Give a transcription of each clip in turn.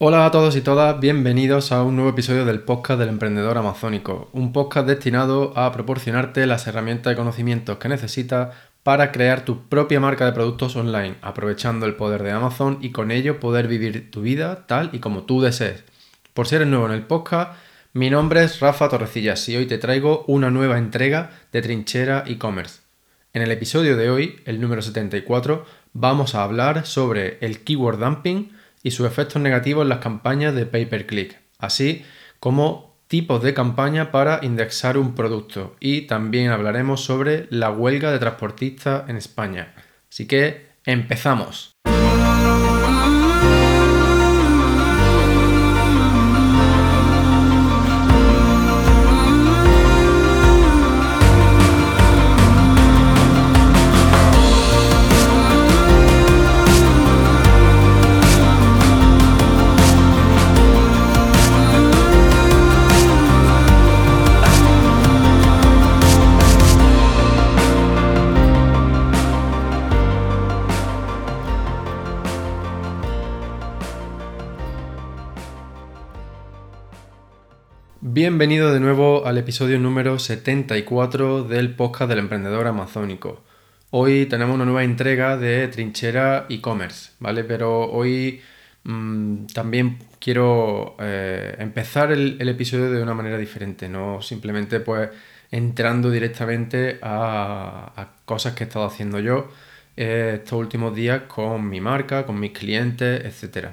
Hola a todos y todas, bienvenidos a un nuevo episodio del podcast del emprendedor amazónico, un podcast destinado a proporcionarte las herramientas y conocimientos que necesitas para crear tu propia marca de productos online, aprovechando el poder de Amazon y con ello poder vivir tu vida tal y como tú desees. Por si eres nuevo en el podcast, mi nombre es Rafa Torrecillas y hoy te traigo una nueva entrega de Trinchera e-commerce. En el episodio de hoy, el número 74, vamos a hablar sobre el keyword dumping, y sus efectos negativos en las campañas de pay-per-click, así como tipos de campaña para indexar un producto y también hablaremos sobre la huelga de transportistas en España. Así que empezamos. Bienvenido de nuevo al episodio número 74 del podcast del emprendedor amazónico. Hoy tenemos una nueva entrega de Trinchera e-commerce, ¿vale? Pero hoy mm, también quiero eh, empezar el, episodio de una manera diferente, no simplemente pues entrando directamente a, cosas que he estado haciendo yo eh, estos últimos días con mi marca, con mis clientes, etc.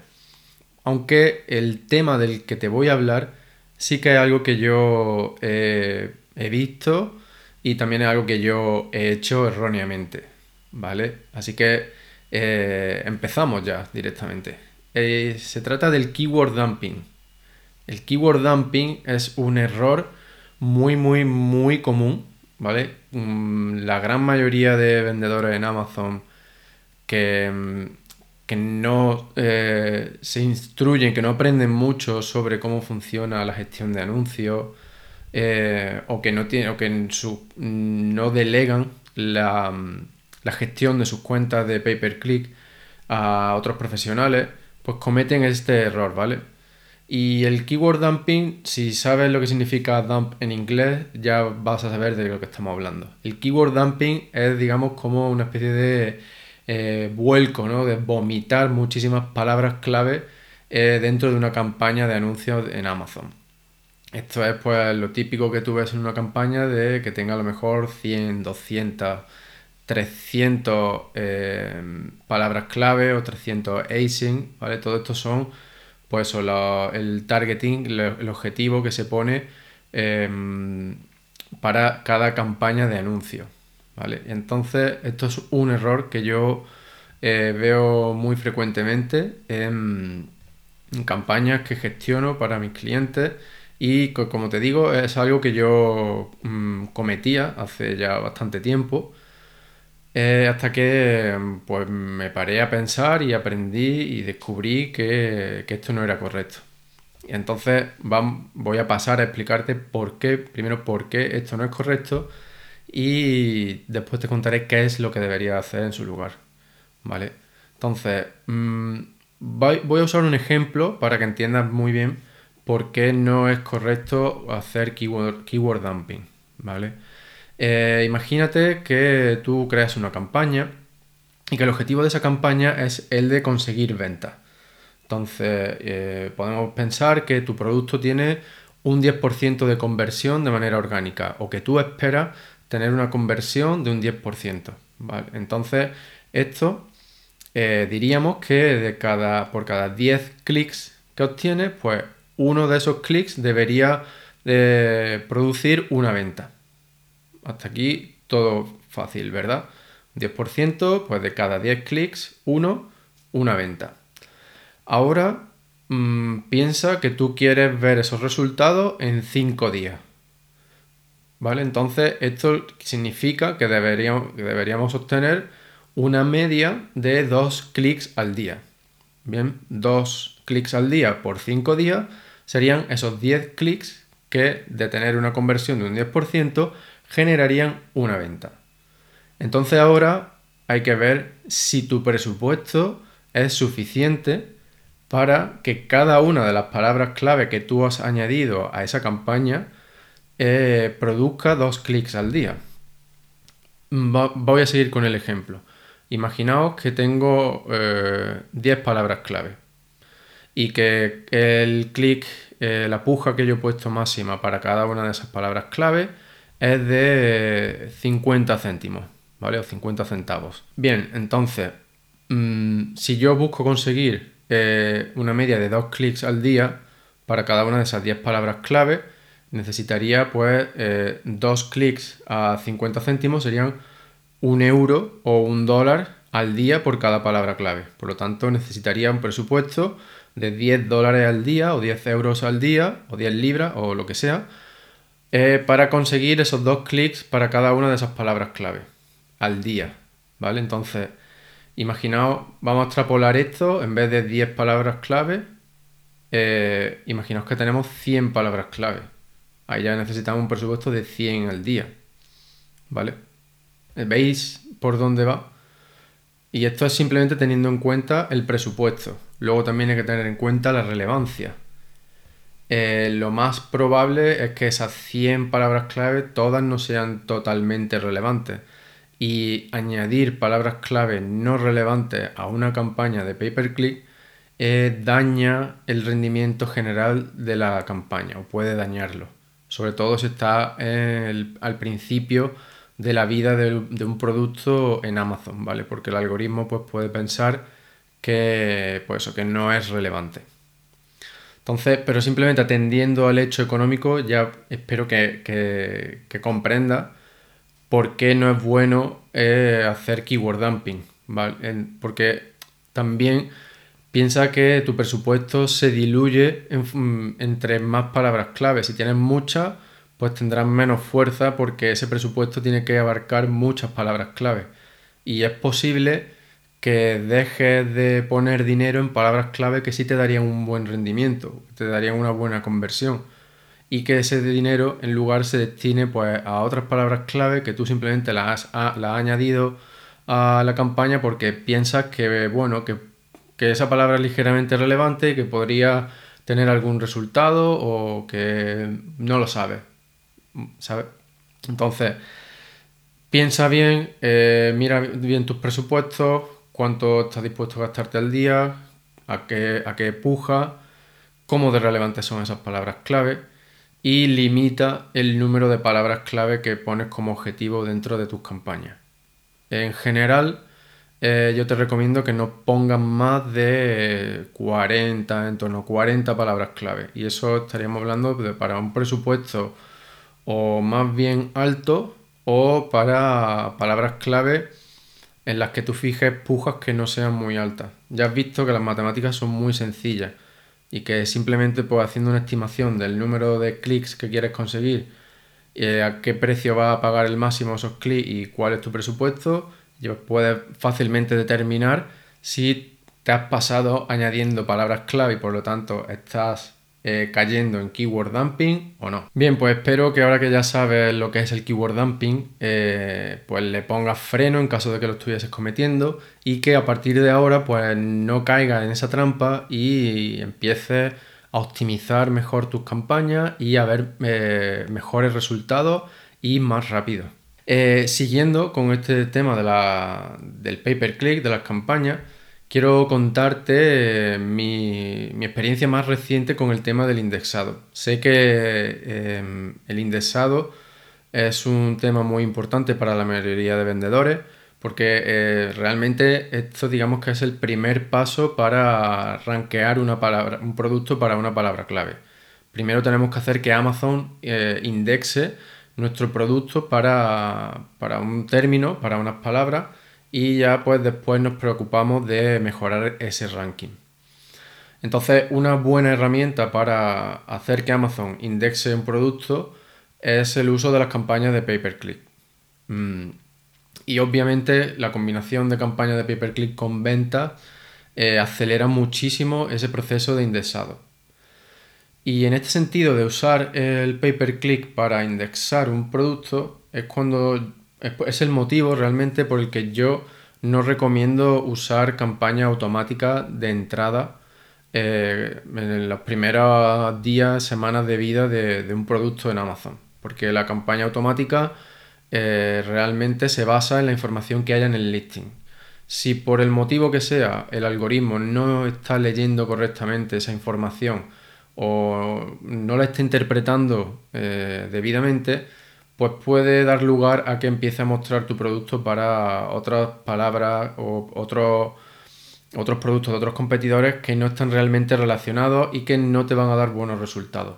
Aunque el tema del que te voy a hablar sí que es algo que yo he visto y también es algo que yo he hecho erróneamente, ¿vale? Así que eh, empezamos ya directamente. Eh, se trata del keyword dumping. El keyword dumping es un error muy, muy, muy común, ¿vale? Mm, la gran mayoría de vendedores en Amazon que mm, que no eh, se instruyen, que no aprenden mucho sobre cómo funciona la gestión de anuncios, eh, o que no tienen, o que no delegan la, gestión de sus cuentas de pay-per-click a otros profesionales, pues cometen este error, ¿vale? Y el keyword dumping, si sabes lo que significa dump en inglés, ya vas a saber de lo que estamos hablando. El keyword dumping es, digamos, como una especie de eh, vuelco, ¿no? De vomitar muchísimas palabras clave eh, dentro de una campaña de anuncios en Amazon. Esto es pues lo típico que tú ves en una campaña de que tenga a lo mejor 100, 200, 300 palabras clave o 300 asing, ¿vale? Todo esto son pues el targeting, el objetivo que se pone em, para cada campaña de anuncio. ¿Vale? Entonces, esto es un error que yo eh, veo muy frecuentemente en, campañas que gestiono para mis clientes y como te digo, es algo que yo mm, cometía hace ya bastante tiempo. Eh, hasta que pues, me paré a pensar y aprendí y descubrí que, esto no era correcto. Entonces voy a pasar a explicarte por qué, primero por qué esto no es correcto y después te contaré qué es lo que debería hacer en su lugar. ¿Vale? Entonces, mm, voy a usar un ejemplo para que entiendas muy bien por qué no es correcto hacer keyword, dumping. ¿Vale? Eh, imagínate que tú creas una campaña y que el objetivo de esa campaña es el de conseguir ventas. Entonces, eh, podemos pensar que tu producto tiene un 10% de conversión de manera orgánica o que tú esperas tener una conversión de un 10%. Entonces, esto eh, diríamos que de cada, por cada 10 clics que obtienes, pues uno de esos clics debería producir una venta. Hasta aquí todo fácil, ¿verdad? 10%, pues de cada 10 clics, uno, una venta. Ahora mm, piensa que tú quieres ver esos resultados en 5 días. ¿Vale? Entonces, esto significa que deberíamos, deberíamos obtener una media de dos clics al día. Bien, dos clics al día por cinco días serían esos 10 clics que de tener una conversión de un 10% generarían una venta. Entonces ahora hay que ver si tu presupuesto es suficiente para que cada una de las palabras clave que tú has añadido a esa campaña eh, produzca dos clics al día. voy a seguir con el ejemplo. Imaginaos que tengo 10 palabras clave y que el clic, eh, la puja que yo he puesto máxima para cada una de esas palabras clave es de 50 céntimos, ¿vale? O 50 centavos. Bien, entonces, mm, si yo busco conseguir eh, una media de dos clics al día para cada una de esas 10 palabras clave, necesitaría pues eh, dos clics a 50 céntimos, serían un euro o un dólar al día por cada palabra clave. Por lo tanto, necesitaría un presupuesto de 10 dólares al día o 10 euros al día o 10 libras o lo que sea eh, para conseguir esos dos clics para cada una de esas palabras clave al día. ¿Vale? Entonces, imaginaos, vamos a extrapolar esto en vez de 10 palabras clave. Eh, imaginaos que tenemos 100 palabras clave. Ahí ya necesitamos un presupuesto de 100 al día. ¿Vale? ¿Veis por dónde va? Y esto es simplemente teniendo en cuenta el presupuesto. Luego también hay que tener en cuenta la relevancia. Eh, lo más probable es que esas 100 palabras clave todas no sean totalmente relevantes. Y añadir palabras clave no relevantes a una campaña de pay-per-click eh, daña el rendimiento general de la campaña o puede dañarlo. Sobre todo si está al principio de la vida de, un producto en Amazon, ¿vale? Porque el algoritmo pues, puede pensar que, pues, que no es relevante. Entonces, pero simplemente atendiendo al hecho económico, ya espero que, comprenda por qué no es bueno eh, hacer keyword dumping, ¿vale? porque también piensa que tu presupuesto se diluye entre más palabras clave. Si tienes muchas, pues tendrán menos fuerza porque ese presupuesto tiene que abarcar muchas palabras clave. Y es posible que dejes de poner dinero en palabras clave que sí te darían un buen rendimiento, te darían una buena conversión. Y que ese dinero en lugar se destine pues, a otras palabras clave que tú simplemente las has, añadido a la campaña porque piensas que, bueno, que, que esa palabra es ligeramente relevante, que podría tener algún resultado o que no lo sabes. ¿sabes? Entonces, piensa bien, eh, mira bien tus presupuestos, cuánto estás dispuesto a gastarte al día, a qué, a qué puja, cómo de relevantes son esas palabras clave y limita el número de palabras clave que pones como objetivo dentro de tus campañas. En general, eh, yo te recomiendo que no pongas más de 40, en torno a 40 palabras clave. Y eso estaríamos hablando para un presupuesto o más bien alto o para palabras clave en las que tú fijes pujas que no sean muy altas. Ya has visto que las matemáticas son muy sencillas y que simplemente pues, haciendo una estimación del número de clics que quieres conseguir, eh, a qué precio va a pagar el máximo esos clics y cuál es tu presupuesto, puedes fácilmente determinar si te has pasado añadiendo palabras clave y por lo tanto estás eh, cayendo en keyword dumping o no. Bien, pues espero que ahora que ya sabes lo que es el keyword dumping, eh, pues le pongas freno en caso de que lo estuvieses cometiendo y que a partir de ahora pues no caigas en esa trampa y empieces a optimizar mejor tus campañas y a ver eh, mejores resultados y más rápido. Siguiendo con este tema de la, del pay per click, de las campañas, quiero contarte mi, experiencia más reciente con el tema del indexado. Sé que em, el indexado es un tema muy importante para la mayoría de vendedores porque eh, realmente esto digamos que es el primer paso para rankear una palabra, un producto para una palabra clave. Primero tenemos que hacer que Amazon eh, indexe nuestro producto para, para un término, para unas palabras y ya pues después nos preocupamos de mejorar ese ranking. Entonces, una buena herramienta para hacer que Amazon indexe un producto es el uso de las campañas de pay-per-click. Mm, y obviamente la combinación de campañas de pay-per-click con ventas eh, acelera muchísimo ese proceso de indexado. Y en este sentido de usar el pay-per-click para indexar un producto es cuando es el motivo realmente por el que yo no recomiendo usar campaña automática de entrada eh, en los primeros días, semanas de vida de, un producto en Amazon. Porque la campaña automática eh, realmente se basa en la información que haya en el listing. Si por el motivo que sea el algoritmo no está leyendo correctamente esa información o no la está interpretando eh, debidamente, pues puede dar lugar a que empiece a mostrar tu producto para otras palabras o otros otros productos de otros competidores que no están realmente relacionados y que no te van a dar buenos resultados.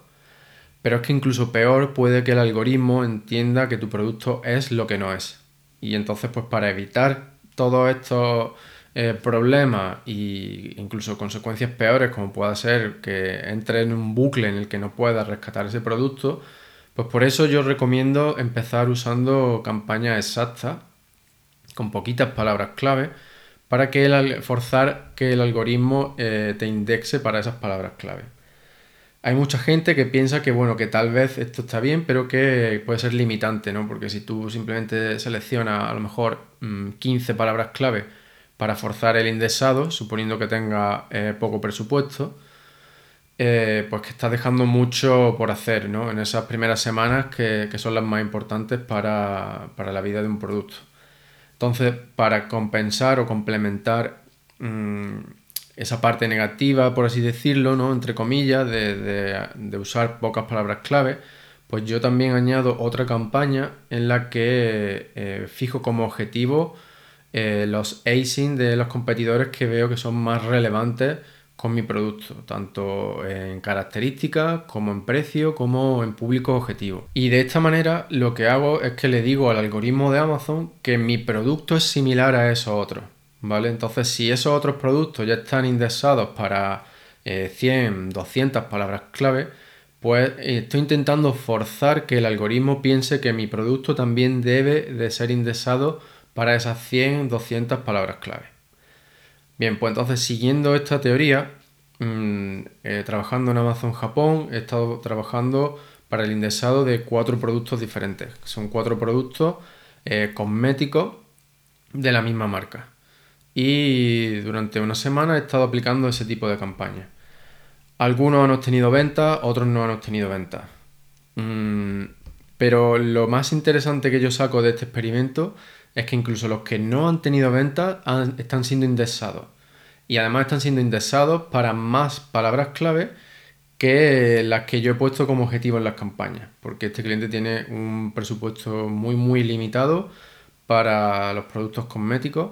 Pero es que incluso peor puede que el algoritmo entienda que tu producto es lo que no es. Y entonces, pues para evitar todos estos eh, problemas e incluso consecuencias peores, como pueda ser que entre en un bucle en el que no puedas rescatar ese producto, pues por eso yo recomiendo empezar usando campañas exactas, con poquitas palabras clave, para que forzar que el algoritmo eh, te indexe para esas palabras clave. Hay mucha gente que piensa que bueno, que tal vez esto está bien, pero que puede ser limitante, ¿no? Porque si tú simplemente seleccionas a lo mejor 15 mm, palabras clave para forzar el indexado, suponiendo que tenga eh, poco presupuesto, eh, pues que estás dejando mucho por hacer, ¿no? En esas primeras semanas que, son las más importantes para la vida de un producto. Entonces, para compensar o complementar mm, esa parte negativa, por así decirlo, ¿no? entre comillas, de, usar pocas palabras clave, pues yo también añado otra campaña en la que eh, fijo como objetivo eh, los ASIN de los competidores que veo que son más relevantes con mi producto, tanto en características como en precio, como en público objetivo. Y de esta manera lo que hago es que le digo al algoritmo de Amazon que mi producto es similar a esos otros, ¿vale? Entonces si esos otros productos ya están indexados para 100, eh, 200 palabras clave, pues estoy intentando forzar que el algoritmo piense que mi producto también debe de ser indexado para esas 100, 200 palabras clave. Bien, pues entonces siguiendo esta teoría, mm, eh, trabajando en Amazon Japón, he estado trabajando para el indexado de cuatro productos diferentes. Son cuatro productos eh, cosméticos de la misma marca. Y durante una semana he estado aplicando ese tipo de campañas. Algunos han obtenido ventas, otros no han obtenido ventas. Mm, pero lo más interesante que yo saco de este experimento es que incluso los que no han tenido ventas están siendo indexados. Y además están siendo indexados para más palabras clave que las que yo he puesto como objetivo en las campañas. Porque este cliente tiene un presupuesto muy, muy limitado para los productos cosméticos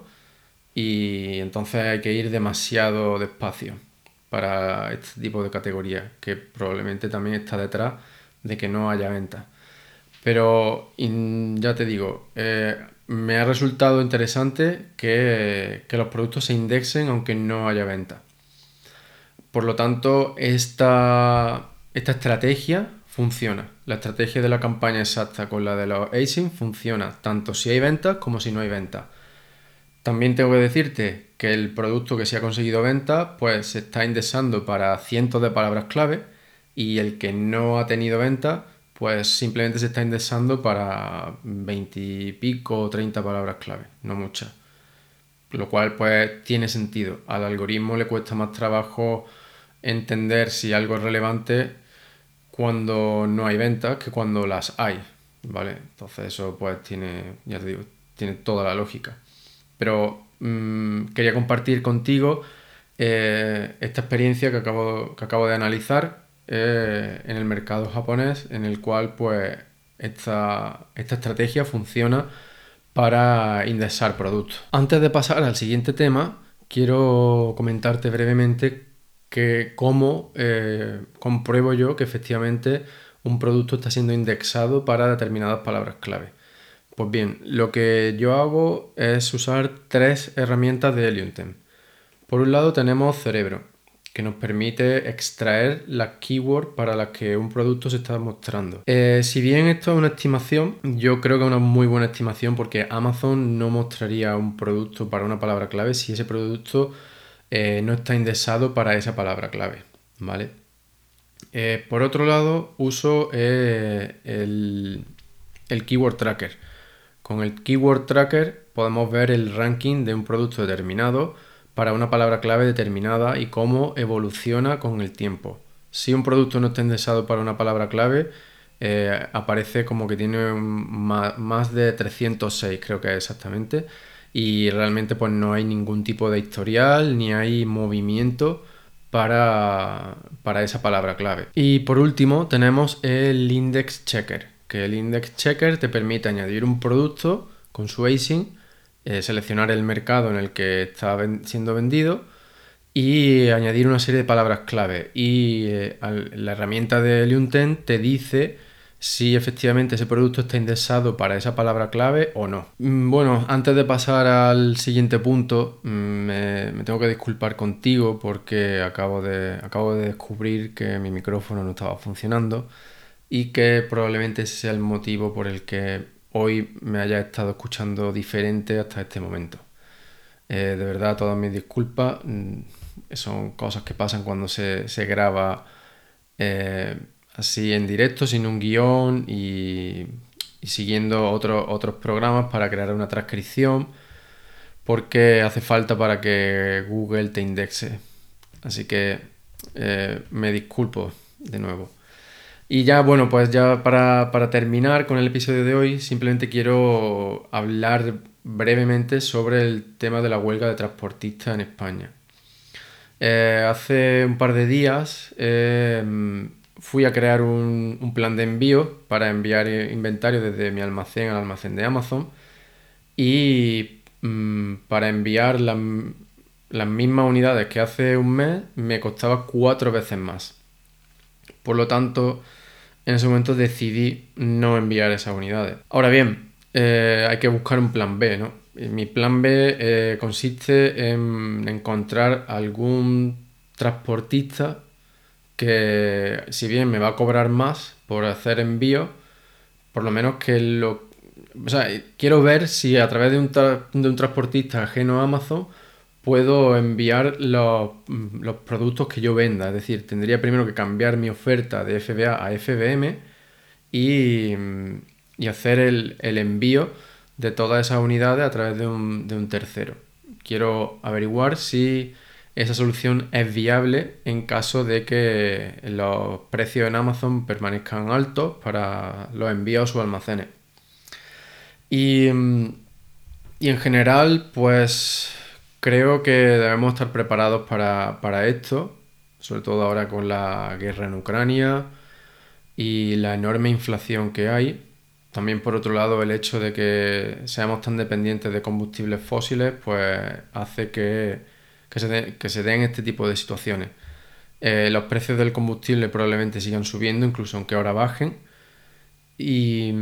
y entonces hay que ir demasiado despacio para este tipo de categorías, que probablemente también está detrás de que no haya ventas. Pero ya te digo, eh, me ha resultado interesante que, los productos se indexen aunque no haya venta. Por lo tanto, esta, esta estrategia funciona. La estrategia de la campaña exacta con la de los ASIN funciona tanto si hay ventas como si no hay ventas. También tengo que decirte que el producto que se ha conseguido venta pues se está indexando para cientos de palabras clave y el que no ha tenido venta pues simplemente se está indexando para 20 y pico o 30 palabras clave, no muchas. Lo cual pues tiene sentido. Al algoritmo le cuesta más trabajo entender si algo es relevante cuando no hay ventas que cuando las hay, ¿vale? Entonces eso pues tiene, ya te digo, tiene toda la lógica. Pero mm, quería compartir contigo eh, esta experiencia que acabo, que acabo de analizar eh, en el mercado japonés en el cual pues esta, esta estrategia funciona para indexar productos. Antes de pasar al siguiente tema, quiero comentarte brevemente que cómo eh, compruebo yo que efectivamente un producto está siendo indexado para determinadas palabras clave. Pues bien, lo que yo hago es usar tres herramientas de Helium Por un lado tenemos Cerebro, que nos permite extraer las keywords para las que un producto se está mostrando. Eh, si bien esto es una estimación, yo creo que es una muy buena estimación porque Amazon no mostraría un producto para una palabra clave si ese producto eh, no está indexado para esa palabra clave. ¿Vale? Eh, por otro lado, uso el, el Keyword Tracker. Con el Keyword Tracker podemos ver el ranking de un producto determinado para una palabra clave determinada y cómo evoluciona con el tiempo. Si un producto no está indexado para una palabra clave, eh, aparece como que tiene más de 306, creo que exactamente, y realmente pues no hay ningún tipo de historial ni hay movimiento para, para esa palabra clave. Y por último tenemos el index checker, que el index checker te permite añadir un producto con su async, eh, seleccionar el mercado en el que está siendo vendido y añadir una serie de palabras clave. Y eh, la herramienta de Leunten te dice si efectivamente ese producto está indexado para esa palabra clave o no. Mm, bueno, antes de pasar al siguiente punto, mm, me, tengo que disculpar contigo porque acabo de, acabo de descubrir que mi micrófono no estaba funcionando y que probablemente ese sea el motivo por el que hoy me haya estado escuchando diferente hasta este momento. Eh, de verdad, todas mis disculpas. Mm, son cosas que pasan cuando se, graba eh, así en directo, sin un guion y, siguiendo otros programas para crear una transcripción, porque hace falta para que Google te indexe. Así que eh, me disculpo de nuevo. Y ya, bueno, pues ya para, para, terminar con el episodio de hoy, simplemente quiero hablar brevemente sobre el tema de la huelga de transportistas en España. Eh, hace un par de días eh, fui a crear un, plan de envío para enviar inventario desde mi almacén al almacén de Amazon y mm, para enviar las mismas unidades que hace un mes me costaba cuatro veces más. Por lo tanto, en ese momento decidí no enviar esas unidades. Ahora bien, eh, hay que buscar un plan B, ¿no? Mi plan B eh, consiste en encontrar algún transportista que, si bien me va a cobrar más por hacer envío, por lo menos que lo... O sea, quiero ver si a través de un, de un transportista ajeno a Amazon puedo enviar los, los, productos que yo venda. Es decir, tendría primero que cambiar mi oferta de FBA a FBM y, y hacer el, el envío de todas esas unidades a través de un, tercero. Quiero averiguar si esa solución es viable en caso de que los precios en Amazon permanezcan altos para los envíos sus almacenes. Y, y, en general, pues creo que debemos estar preparados para, para esto, sobre todo ahora con la guerra en Ucrania y la enorme inflación que hay. También por otro lado el hecho de que seamos tan dependientes de combustibles fósiles pues hace que, se, den este tipo de situaciones. Eh, los precios del combustible probablemente sigan subiendo, incluso aunque ahora bajen. Y,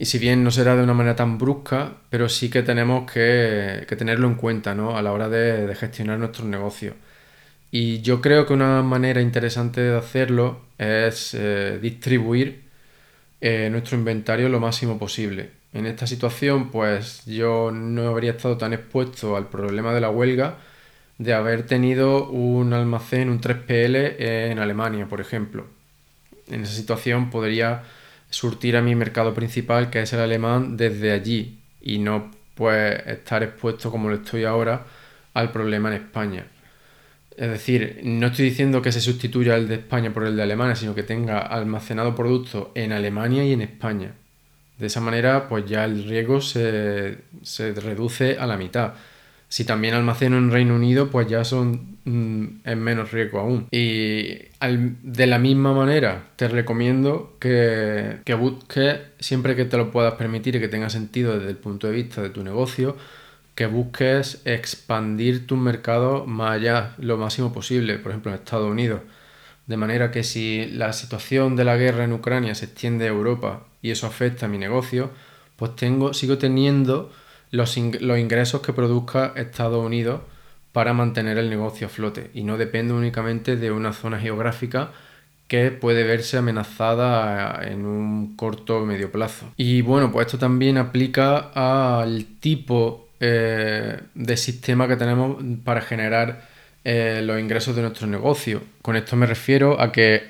si bien no será de una manera tan brusca, pero sí que tenemos que, tenerlo en cuenta a la hora de, gestionar nuestros negocios. Y yo creo que una manera interesante de hacerlo es eh, distribuir eh, nuestro inventario lo máximo posible. En esta situación, pues yo no habría estado tan expuesto al problema de la huelga de haber tenido un almacén, un 3PL en Alemania, por ejemplo. En esa situación podría surtir a mi mercado principal, que es el alemán, desde allí y no pues estar expuesto como lo estoy ahora al problema en España. Es decir, no estoy diciendo que se sustituya el de España por el de Alemania, sino que tenga almacenado producto en Alemania y en España. De esa manera, pues ya el riesgo se, reduce a la mitad. Si también almaceno en Reino Unido, pues ya son mm, es menos riesgo aún. Y de la misma manera, te recomiendo que, que busques, siempre que te lo puedas permitir y que tenga sentido desde el punto de vista de tu negocio, que busques expandir tu mercado más allá lo máximo posible, por ejemplo en Estados Unidos. De manera que si la situación de la guerra en Ucrania se extiende a Europa y eso afecta a mi negocio, pues tengo, sigo teniendo los, los ingresos que produzca Estados Unidos para mantener el negocio a flote y no depende únicamente de una zona geográfica que puede verse amenazada en un corto o medio plazo. Y bueno, pues esto también aplica al tipo eh, de sistema que tenemos para generar eh, los ingresos de nuestro negocio. Con esto me refiero a que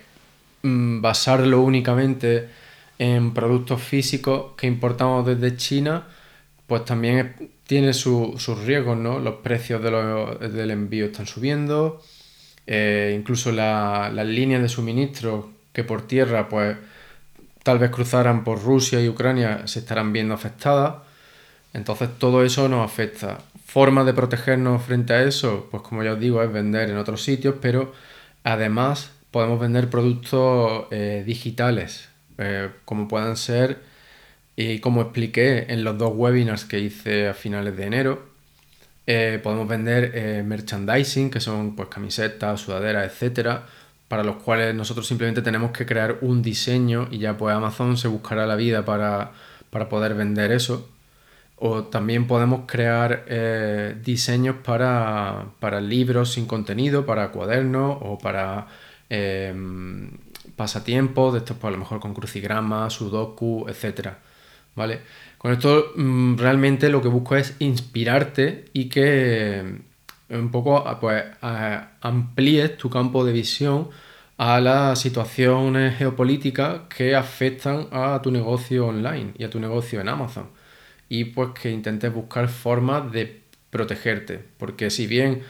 mm, basarlo únicamente en productos físicos que importamos desde China, pues también tiene sus riesgos, ¿no? Los precios del envío están subiendo, eh, incluso las líneas de suministro que por tierra, pues tal vez cruzaran por Rusia y Ucrania, se estarán viendo afectadas. Entonces todo eso nos afecta. Forma de protegernos frente a eso, pues como ya os digo, es vender en otros sitios, pero además podemos vender productos eh, digitales, eh, como puedan ser, y como expliqué en los dos webinars que hice a finales de enero, eh, podemos vender merchandising, que son pues camisetas, sudaderas, etcétera, para los cuales nosotros simplemente tenemos que crear un diseño y ya pues Amazon se buscará la vida para, para poder vender eso. O también podemos crear eh, diseños para, libros sin contenido, para cuadernos o para em, pasatiempos, de estos pues a lo mejor con crucigramas, sudoku, etc. ¿Vale? Con esto mm, realmente lo que busco es inspirarte y que em, un poco pues, amplíes tu campo de visión a las situaciones geopolíticas que afectan a tu negocio online y a tu negocio en Amazon y pues que intentes buscar formas de protegerte. Porque si bien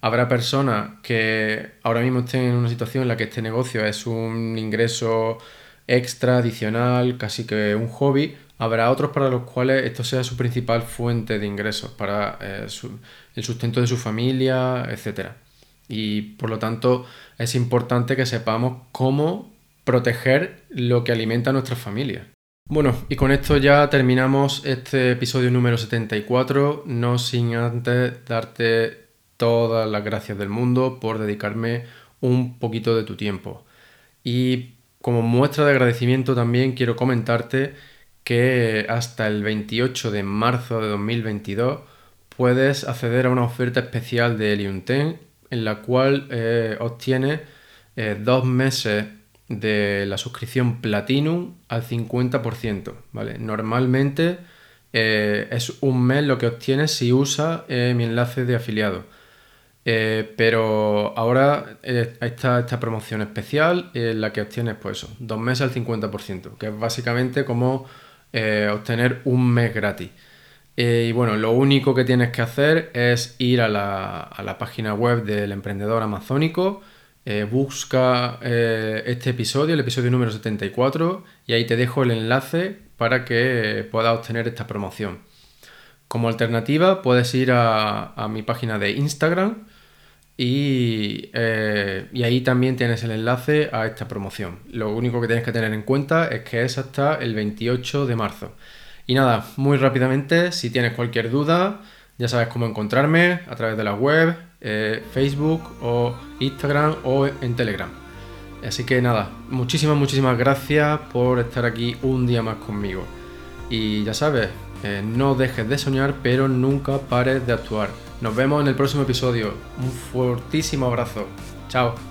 habrá personas que ahora mismo estén en una situación en la que este negocio es un ingreso extra, adicional, casi que un hobby, habrá otros para los cuales esto sea su principal fuente de ingresos para eh, el sustento de su familia, etc. Y por lo tanto es importante que sepamos cómo proteger lo que alimenta a nuestra familia. Bueno, y con esto ya terminamos este episodio número 74, no sin antes darte todas las gracias del mundo por dedicarme un poquito de tu tiempo. Y como muestra de agradecimiento también quiero comentarte que hasta el 28 de marzo de 2022 puedes acceder a una oferta especial de Helium 10 en la cual eh, obtienes eh, dos meses de la suscripción Platinum al 50%, ¿vale? Normalmente eh, es un mes lo que obtienes si usas mi enlace de afiliado. Pero ahora está esta promoción especial en la que obtienes pues eso, dos meses al 50%, que es básicamente como obtener un mes gratis. y bueno, lo único que tienes que hacer es ir a la, a la página web del emprendedor amazónico, eh, busca eh, este episodio, el episodio número 74, y ahí te dejo el enlace para que puedas obtener esta promoción. Como alternativa puedes ir a, mi página de Instagram y, eh, y, ahí también tienes el enlace a esta promoción. Lo único que tienes que tener en cuenta es que es hasta el 28 de marzo. Y nada, muy rápidamente, si tienes cualquier duda, ya sabes cómo encontrarme a través de la web, eh, Facebook o Instagram o en Telegram. Así que nada, muchísimas, muchísimas gracias por estar aquí un día más conmigo. Y ya sabes, eh, no dejes de soñar, pero nunca pares de actuar. Nos vemos en el próximo episodio. Un fortísimo abrazo. Chao.